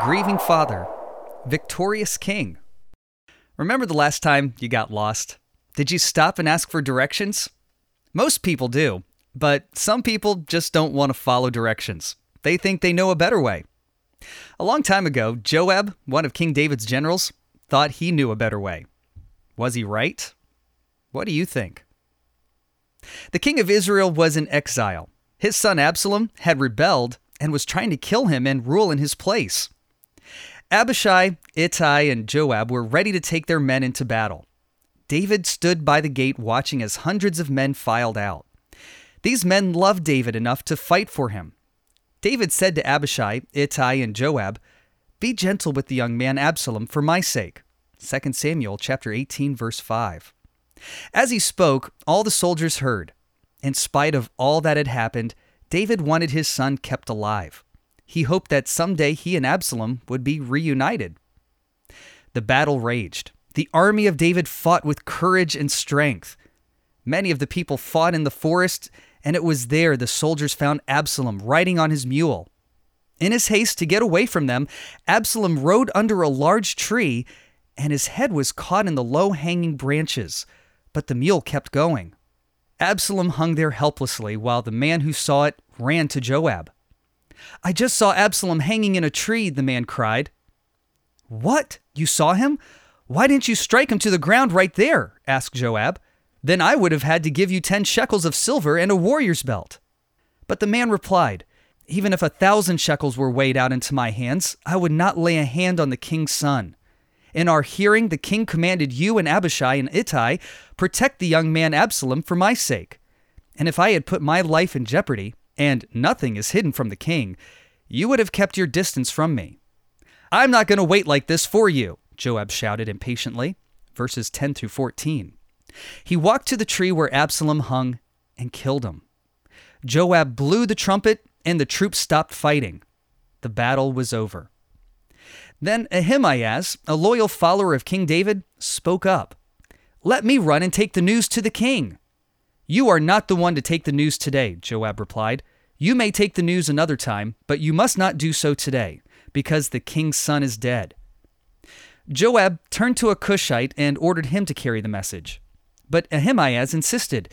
Grieving Father, Victorious King. Remember the last time you got lost? Did you stop and ask for directions? Most people do, but some people just don't want to follow directions. They think they know a better way. A long time ago, Joab, one of King David's generals, thought he knew a better way. Was he right? What do you think? The king of Israel was in exile. His son Absalom had rebelled and was trying to kill him and rule in his place. Abishai, Ittai, and Joab were ready to take their men into battle. David stood by the gate watching as hundreds of men filed out. These men loved David enough to fight for him. David said to Abishai, Ittai, and Joab, Be gentle with the young man Absalom for my sake. 2 Samuel chapter 18 verse 5. As he spoke, all the soldiers heard. In spite of all that had happened, David wanted his son kept alive. He hoped that someday he and Absalom would be reunited. The battle raged. The army of David fought with courage and strength. Many of the people fought in the forest, and it was there the soldiers found Absalom riding on his mule. In his haste to get away from them, Absalom rode under a large tree, and his head was caught in the low hanging branches, but the mule kept going. Absalom hung there helplessly while the man who saw it ran to Joab. I just saw Absalom hanging in a tree, the man cried. What? You saw him? Why didn't you strike him to the ground right there? asked Joab. Then I would have had to give you ten shekels of silver and a warrior's belt. But the man replied, Even if a thousand shekels were weighed out into my hands, I would not lay a hand on the king's son. In our hearing, the king commanded you and Abishai and Ittai protect the young man Absalom for my sake. And if I had put my life in jeopardy, and nothing is hidden from the king, you would have kept your distance from me. I'm not going to wait like this for you, Joab shouted impatiently. Verses 10 through 14. He walked to the tree where Absalom hung and killed him. Joab blew the trumpet, and the troops stopped fighting. The battle was over. Then Ahimaaz, a loyal follower of King David, spoke up. Let me run and take the news to the king. You are not the one to take the news today, Joab replied. You may take the news another time, but you must not do so today, because the king's son is dead. Joab turned to a Cushite and ordered him to carry the message. But Ahimaaz insisted,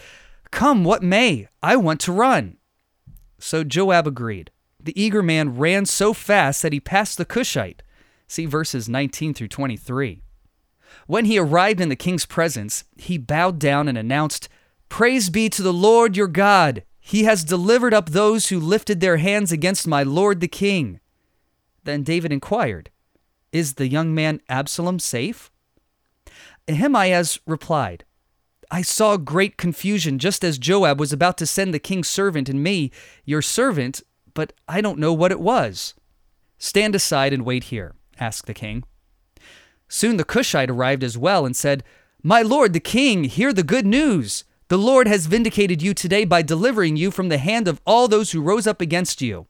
Come what may, I want to run. So Joab agreed. The eager man ran so fast that he passed the Cushite. See verses 19 through 23. When he arrived in the king's presence, he bowed down and announced, Praise be to the Lord your God. He has delivered up those who lifted their hands against my lord the king. Then David inquired, Is the young man Absalom safe? Ahimaaz replied, I saw great confusion just as Joab was about to send the king's servant and me, your servant, but I don't know what it was. Stand aside and wait here, asked the king. Soon the Cushite arrived as well and said, My lord the king, hear the good news. The Lord has vindicated you today by delivering you from the hand of all those who rose up against you.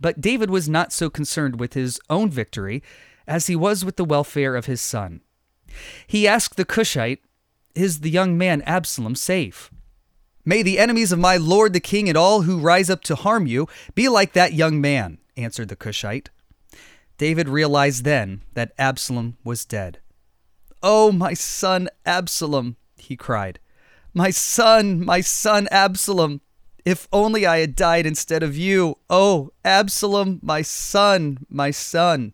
But David was not so concerned with his own victory as he was with the welfare of his son. He asked the Cushite, Is the young man Absalom safe? May the enemies of my lord the king and all who rise up to harm you be like that young man, answered the Cushite. David realized then that Absalom was dead. Oh, my son Absalom, he cried. My son, my son Absalom, if only I had died instead of you. Oh, Absalom, my son, my son.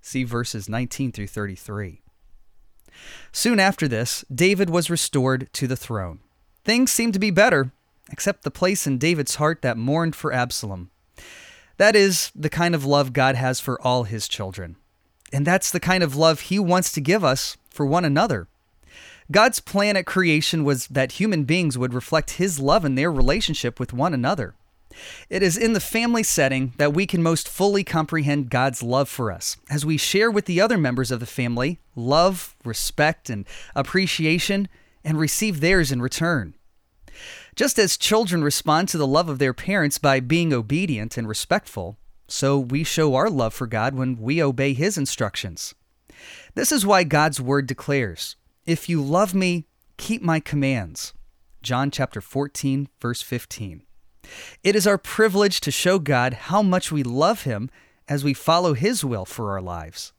See verses 19 through 33. Soon after this, David was restored to the throne. Things seemed to be better, except the place in David's heart that mourned for Absalom. That is the kind of love God has for all his children. And that's the kind of love he wants to give us for one another. God's plan at creation was that human beings would reflect His love in their relationship with one another. It is in the family setting that we can most fully comprehend God's love for us, as we share with the other members of the family love, respect, and appreciation, and receive theirs in return. Just as children respond to the love of their parents by being obedient and respectful, so we show our love for God when we obey His instructions. This is why God's Word declares, If you love me, keep my commands. John chapter 14, verse 15. It is our privilege to show God how much we love Him as we follow His will for our lives.